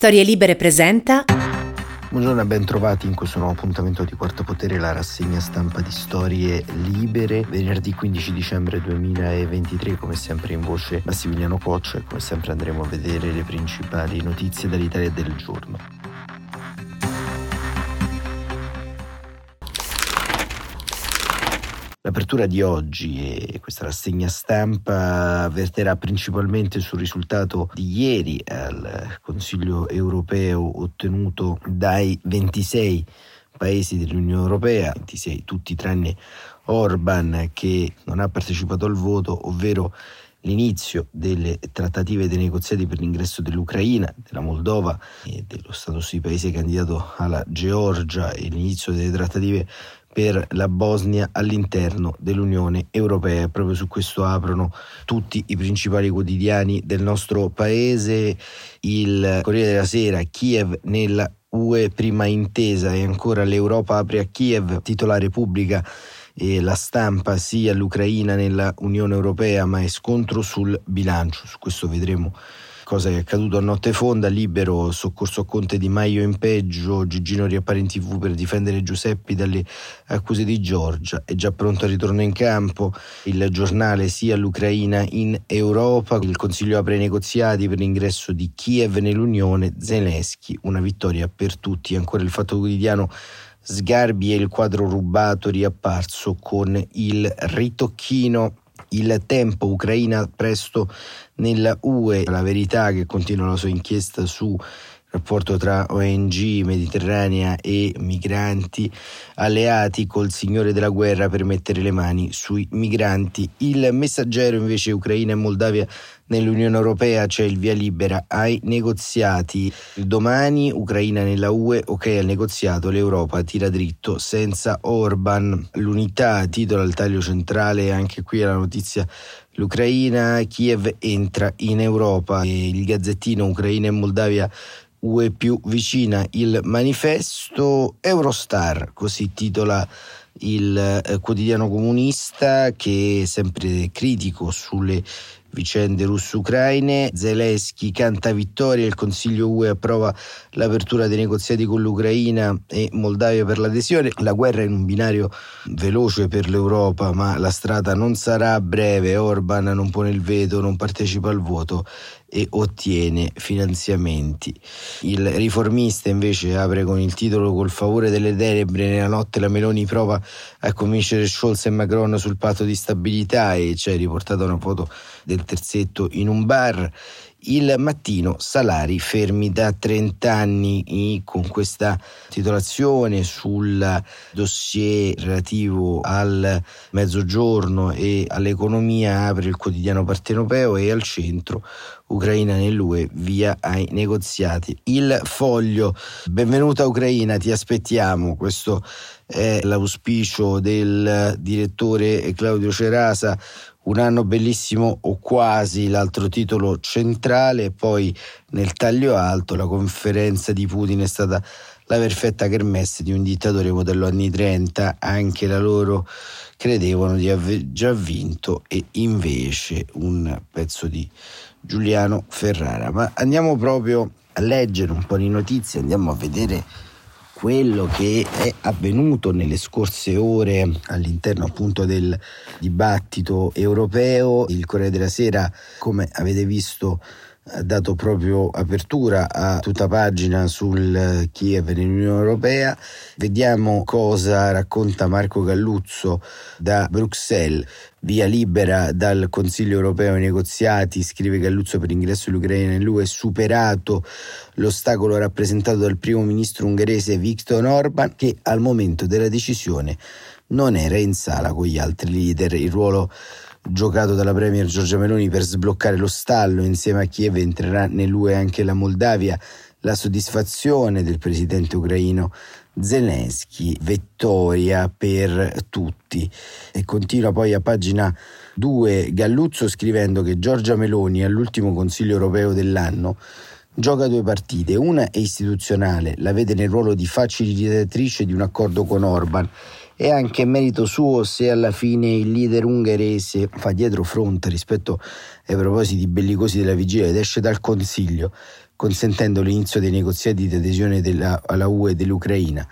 Storie Libere presenta. Buongiorno e ben trovati in questo nuovo appuntamento di Quarto Potere, la rassegna stampa di Storie Libere, venerdì 15 dicembre 2023, come sempre in voce Massimiliano Coccia e come sempre andremo a vedere le principali notizie dall'Italia del giorno. L'apertura di oggi e questa rassegna stampa verterà principalmente sul risultato di ieri al Consiglio europeo ottenuto dai 26 paesi dell'Unione Europea, 26 tutti tranne Orban che non ha partecipato al voto, ovvero l'inizio delle trattative dei negoziati per l'ingresso dell'Ucraina, della Moldova e dello status di paese candidato alla Georgia e l'inizio delle trattative per la Bosnia all'interno dell'Unione Europea. Proprio su questo aprono tutti i principali quotidiani del nostro paese. Il Corriere della Sera, Kiev nella UE prima intesa e ancora l'Europa apre a Kiev, titolare pubblica e la stampa sia l'Ucraina nella Unione Europea, ma è scontro sul bilancio. Su questo vedremo cosa che è accaduto a notte fonda, libero, soccorso a Conte Di Maio in peggio, Gigino riappare in tv per difendere Giuseppi dalle accuse di Giorgia, è già pronto al ritorno in campo, il giornale sia l'Ucraina in Europa, il Consiglio apre i negoziati per l'ingresso di Kiev nell'Unione, Zelensky, una vittoria per tutti, ancora il fatto quotidiano Sgarbi e il quadro rubato riapparso con il ritocchino il tempo Ucraina presto nella UE, la verità che continua la sua inchiesta su rapporto tra ONG mediterranea e migranti alleati col signore della guerra per mettere le mani sui migranti. Il messaggero invece Ucraina e Moldavia nell'Unione Europea c'è il via libera ai negoziati. Domani Ucraina nella UE, ok al negoziato, l'Europa tira dritto senza Orban. L'unità titola il taglio centrale, anche qui è la notizia l'Ucraina, Kiev entra in Europa. Il gazzettino Ucraina e Moldavia UE più vicina il manifesto Eurostar, così titola il eh, quotidiano comunista che è sempre critico sulle vicende russo-ucraine. Zelensky canta vittoria, il Consiglio UE approva l'apertura dei negoziati con l'Ucraina e Moldavia per l'adesione. La guerra è in un binario veloce per l'Europa, ma la strada non sarà breve. Orban non pone il veto, non partecipa al voto e ottiene finanziamenti. Il riformista invece apre con il titolo Col favore delle tenebre nella notte la Meloni prova a convincere Scholz e Macron sul patto di stabilità e c'è riportata una foto del terzetto in un bar il mattino salari fermi da 30 anni con questa titolazione sul dossier relativo al mezzogiorno e all'economia apre il quotidiano partenopeo e al centro Ucraina nell'UE via ai negoziati. Il foglio, benvenuta Ucraina, ti aspettiamo, questo è l'auspicio del direttore Claudio Cerasa, un anno bellissimo o quasi, l'altro titolo centrale, poi nel taglio alto la conferenza di Putin è stata la perfetta kermesse di un dittatore modello anni 30, anche la loro credevano di aver già vinto e invece un pezzo di Giuliano Ferrara. Ma andiamo proprio a leggere un po' di notizie, andiamo a vedere quello che è avvenuto nelle scorse ore all'interno appunto del dibattito europeo. Il Corriere della Sera, come avete visto, dato proprio apertura a tutta pagina sul Kiev nell'Unione Europea. Vediamo cosa racconta Marco Galluzzo da Bruxelles. Via libera dal Consiglio europeo ai negoziati, scrive Galluzzo per l'ingresso dell'Ucraina nell'UE, superato l'ostacolo rappresentato dal primo ministro ungherese Viktor Orban, che al momento della decisione non era in sala con gli altri leader. Il ruolo giocato dalla Premier Giorgia Meloni per sbloccare lo stallo. Insieme a Kiev entrerà nell'UE anche la Moldavia. La soddisfazione del presidente ucraino Zelensky, vittoria per tutti. E continua poi a pagina 2 Galluzzo scrivendo che Giorgia Meloni all'ultimo Consiglio europeo dell'anno gioca due partite, una è istituzionale, la vede nel ruolo di facilitatrice di un accordo con Orban è anche merito suo se alla fine il leader ungherese fa dietro fronte rispetto ai propositi bellicosi della vigilia ed esce dal Consiglio consentendo l'inizio dei negoziati di adesione della, alla UE dell'Ucraina.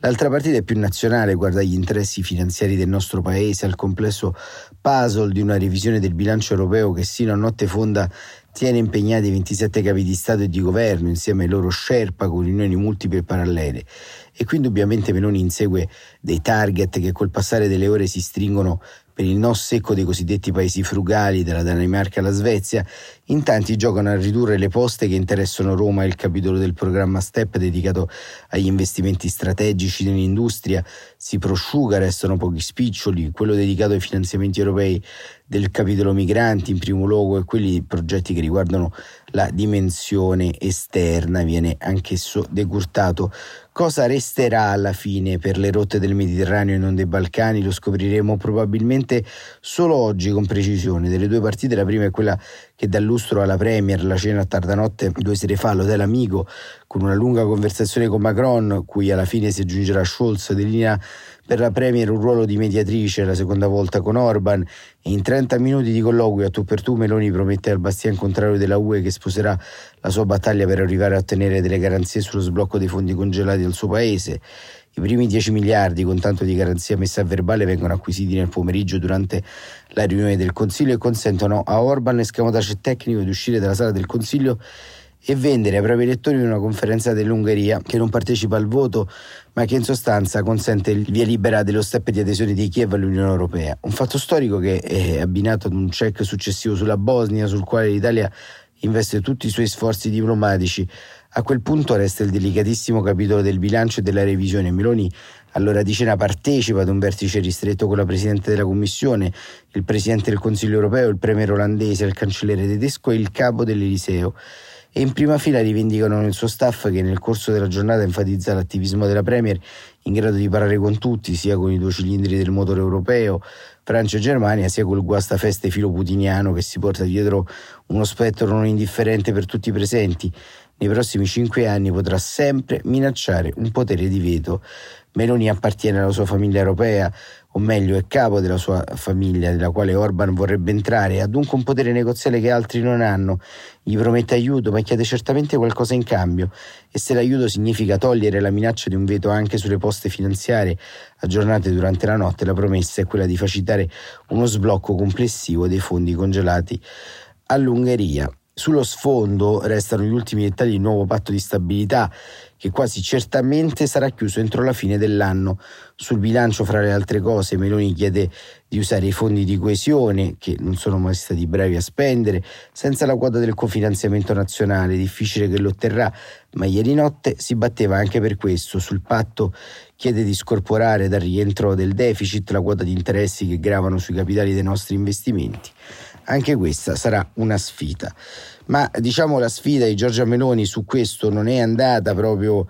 L'altra partita è più nazionale, guarda gli interessi finanziari del nostro paese, al complesso puzzle di una revisione del bilancio europeo che sino a notte fonda tiene impegnati 27 capi di Stato e di governo insieme ai loro Sherpa con riunioni multiple e parallele. E qui indubbiamente Meloni insegue dei target che col passare delle ore si stringono per il no secco dei cosiddetti paesi frugali, dalla Danimarca alla Svezia, in tanti giocano a ridurre le poste che interessano Roma e il capitolo del programma STEP dedicato agli investimenti strategici nell'industria si prosciuga, restano pochi spiccioli, quello dedicato ai finanziamenti europei del capitolo migranti in primo luogo e quelli progetti che riguardano la dimensione esterna viene anch'esso decurtato. Cosa resterà alla fine per le rotte del Mediterraneo e non dei Balcani? Lo scopriremo probabilmente solo oggi con precisione. Delle due partite, la prima è quella che dà lustro alla Premier, la cena a tarda notte due sere fa all'Hotel Amico, con una lunga conversazione con Macron, cui alla fine si aggiungerà Scholz, delinea per la Premier un ruolo di mediatrice la seconda volta con Orban in 30 minuti di colloquio a tu per tu Meloni promette al bastian contrario della UE che sposerà la sua battaglia per arrivare a ottenere delle garanzie sullo sblocco dei fondi congelati del suo paese. I primi 10 miliardi con tanto di garanzia messa a verbale vengono acquisiti nel pomeriggio durante la riunione del Consiglio e consentono a Orban, escamotage tecnico, di uscire dalla sala del Consiglio e vendere ai propri elettori una conferenza dell'Ungheria che non partecipa al voto ma che in sostanza consente il via libera dello step di adesione di Kiev all'Unione Europea. Un fatto storico che è abbinato ad un check successivo sulla Bosnia sul quale l'Italia investe tutti i suoi sforzi diplomatici. A quel punto resta il delicatissimo capitolo del bilancio e della revisione. Meloni allora di cena partecipa ad un vertice ristretto con la Presidente della Commissione, il Presidente del Consiglio europeo, il Premier olandese, il Cancelliere tedesco e il Capo dell'Eliseo e in prima fila rivendicano il suo staff che nel corso della giornata enfatizza l'attivismo della Premier in grado di parlare con tutti, sia con i due cilindri del motore europeo, Francia e Germania, sia col guastafeste filo putiniano che si porta dietro uno spettro non indifferente per tutti i presenti. Nei prossimi cinque anni potrà sempre minacciare un potere di veto. Meloni appartiene alla sua famiglia europea, o meglio è capo della sua famiglia, della quale Orban vorrebbe entrare, ha dunque un potere negoziale che altri non hanno. Gli promette aiuto, ma chiede certamente qualcosa in cambio. E se l'aiuto significa togliere la minaccia di un veto anche sulle poste finanziarie aggiornate durante la notte, la promessa è quella di facilitare uno sblocco complessivo dei fondi congelati all'Ungheria. Sullo sfondo restano gli ultimi dettagli del nuovo patto di stabilità che quasi certamente sarà chiuso entro la fine dell'anno. Sul bilancio, fra le altre cose, Meloni chiede di usare i fondi di coesione, che non sono mai stati bravi a spendere, senza la quota del cofinanziamento nazionale, difficile che lo otterrà, ma ieri notte si batteva anche per questo. Sul patto chiede di scorporare dal rientro del deficit la quota di interessi che gravano sui capitali dei nostri investimenti anche questa sarà una sfida. Ma diciamo la sfida di Giorgia Meloni su questo non è andata proprio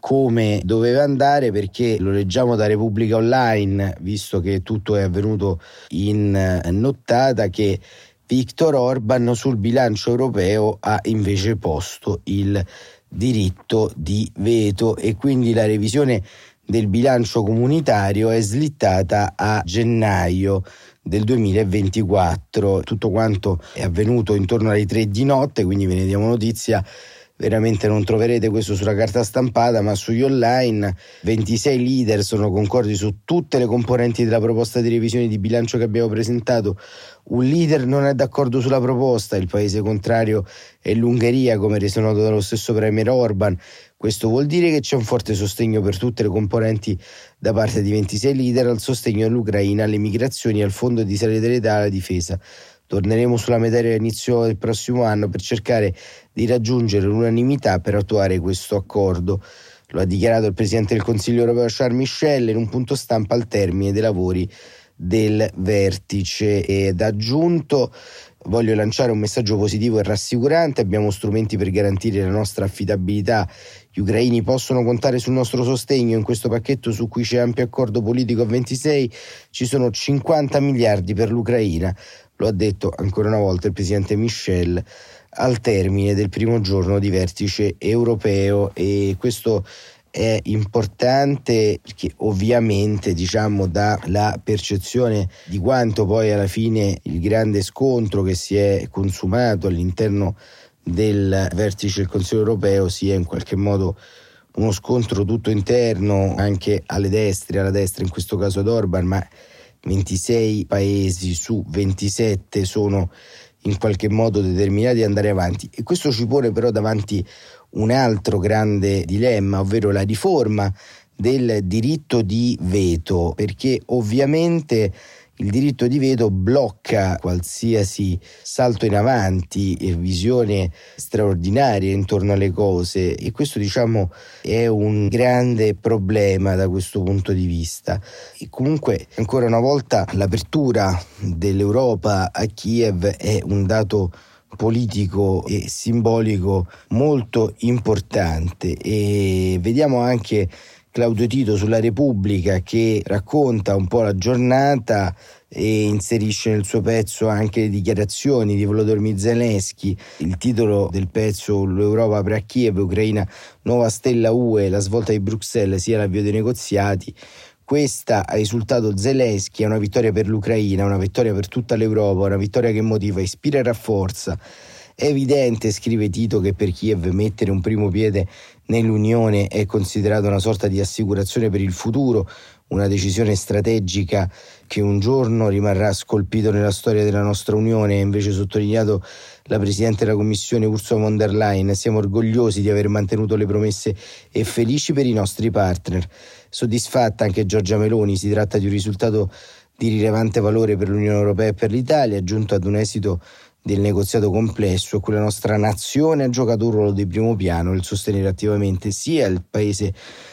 come doveva andare perché lo leggiamo da Repubblica Online, visto che tutto è avvenuto in eh, nottata, che Viktor Orban sul bilancio europeo ha invece posto il diritto di veto e quindi la revisione del bilancio comunitario è slittata a gennaio del 2024. Tutto quanto è avvenuto intorno alle 3 di notte, quindi ve ne diamo notizia. Veramente non troverete questo sulla carta stampata, ma sugli online 26 leader sono concordi su tutte le componenti della proposta di revisione di bilancio che abbiamo presentato. Un leader non è d'accordo sulla proposta, il paese contrario è l'Ungheria, come reso noto dallo stesso Premier Orban. Questo vuol dire che c'è un forte sostegno per tutte le componenti da parte di 26 leader al sostegno all'Ucraina, alle migrazioni, al fondo di solidarietà e alla difesa. Torneremo sulla materia all'inizio del prossimo anno per cercare di raggiungere l'unanimità per attuare questo accordo. Lo ha dichiarato il Presidente del Consiglio europeo Charles Michel in un punto stampa al termine dei lavori del vertice. Ed aggiunto voglio lanciare un messaggio positivo e rassicurante, abbiamo strumenti per garantire la nostra affidabilità, gli ucraini possono contare sul nostro sostegno, in questo pacchetto su cui c'è ampio accordo politico a 26 ci sono 50 miliardi per l'Ucraina, lo ha detto ancora una volta il presidente Michel al termine del primo giorno di vertice europeo e questo è importante perché ovviamente diciamo la percezione di quanto poi alla fine il grande scontro che si è consumato all'interno del vertice del Consiglio europeo sia in qualche modo uno scontro tutto interno anche alle destre, alla destra in questo caso ad Orban, ma 26 paesi su 27 sono in qualche modo determinati ad andare avanti. E questo ci pone però davanti un altro grande dilemma, ovvero la riforma del diritto di veto, perché ovviamente il diritto di veto blocca qualsiasi salto in avanti e visione straordinaria intorno alle cose e questo diciamo è un grande problema da questo punto di vista. E comunque ancora una volta l'apertura dell'Europa a Kiev è un dato politico e simbolico molto importante e vediamo anche Claudio Tito sulla Repubblica che racconta un po' la giornata e inserisce nel suo pezzo anche le dichiarazioni di Volodymyr Zelensky. Il titolo del pezzo L'Europa apre a Kiev, Ucraina, nuova stella UE, la svolta di Bruxelles sia l'avvio dei negoziati. Questa ha risultato Zelensky, è una vittoria per l'Ucraina, una vittoria per tutta l'Europa, una vittoria che motiva, ispira e rafforza. È evidente, scrive Tito, che per Kiev mettere un primo piede nell'Unione è considerato una sorta di assicurazione per il futuro, una decisione strategica che un giorno rimarrà scolpito nella storia della nostra Unione, ha invece sottolineato la Presidente della Commissione Ursula von der Leyen. Siamo orgogliosi di aver mantenuto le promesse e felici per i nostri partner. Soddisfatta anche Giorgia Meloni, si tratta di un risultato di rilevante valore per l'Unione Europea e per l'Italia, giunto ad un esito del negoziato complesso cui la nostra nazione ha giocato un ruolo di primo piano nel sostenere attivamente sia il paese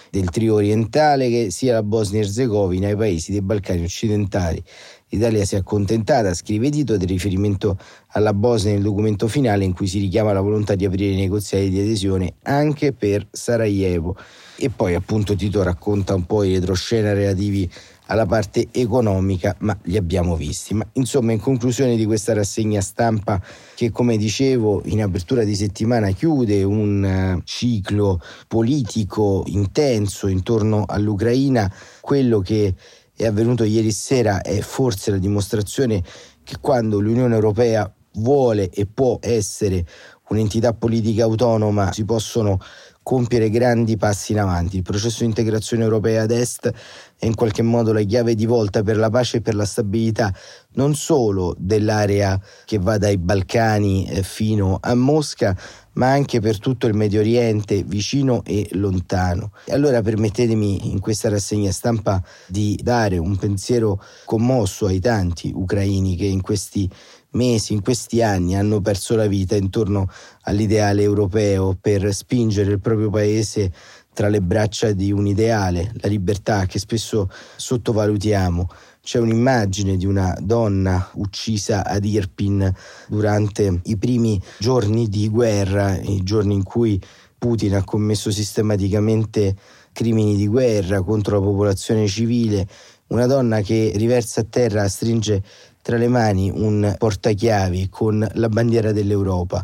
del trio orientale che sia la Bosnia e Herzegovina e i paesi dei Balcani occidentali. L'Italia si è accontentata, scrive Tito, del riferimento alla Bosnia nel documento finale in cui si richiama la volontà di aprire i negoziati di adesione anche per Sarajevo. E poi appunto Tito racconta un po' i retroscena relativi alla parte economica, ma li abbiamo visti. Ma insomma, in conclusione di questa rassegna stampa che come dicevo in apertura di settimana chiude un eh, ciclo politico intenso intorno all'Ucraina, quello che è avvenuto ieri sera è forse la dimostrazione che quando l'Unione Europea vuole e può essere un'entità politica autonoma si possono compiere grandi passi in avanti. Il processo di integrazione europea ad est è in qualche modo la chiave di volta per la pace e per la stabilità non solo dell'area che va dai Balcani eh, fino a Mosca, ma anche per tutto il Medio Oriente, vicino e lontano. E allora permettetemi in questa rassegna stampa di dare un pensiero commosso ai tanti ucraini che in questi mesi, in questi anni hanno perso la vita intorno all'ideale europeo per spingere il proprio paese tra le braccia di un ideale, la libertà che spesso sottovalutiamo. C'è un'immagine di una donna uccisa ad Irpin durante i primi giorni di guerra, i giorni in cui Putin ha commesso sistematicamente crimini di guerra contro la popolazione civile, una donna che riversa a terra, stringe tra le mani un portachiavi con la bandiera dell'Europa.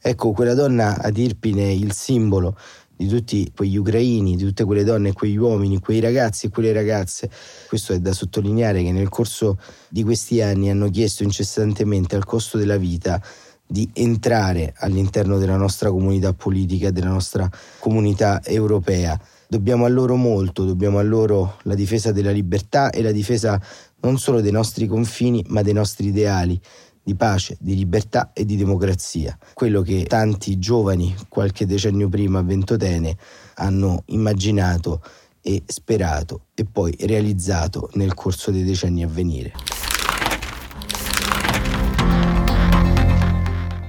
Ecco, quella donna ad Irpine è il simbolo di tutti quegli ucraini, di tutte quelle donne, quegli uomini, quei ragazzi e quelle ragazze. Questo è da sottolineare che nel corso di questi anni hanno chiesto incessantemente al costo della vita di entrare all'interno della nostra comunità politica, della nostra comunità europea. Dobbiamo a loro molto, dobbiamo a loro la difesa della libertà e la difesa non solo dei nostri confini, ma dei nostri ideali di pace, di libertà e di democrazia. Quello che tanti giovani qualche decennio prima a Ventotene hanno immaginato e sperato e poi realizzato nel corso dei decenni a venire.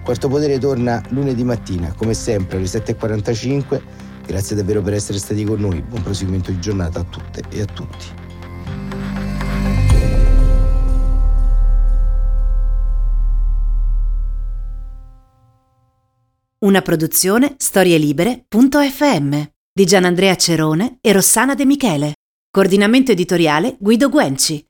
Quarto Potere torna lunedì mattina, come sempre alle 7.45. Grazie davvero per essere stati con noi. Buon proseguimento di giornata a tutte e a tutti. Una produzione storielibere.fm di Gianandrea Cerone e Rossana De Michele. Coordinamento editoriale Guido Guenci.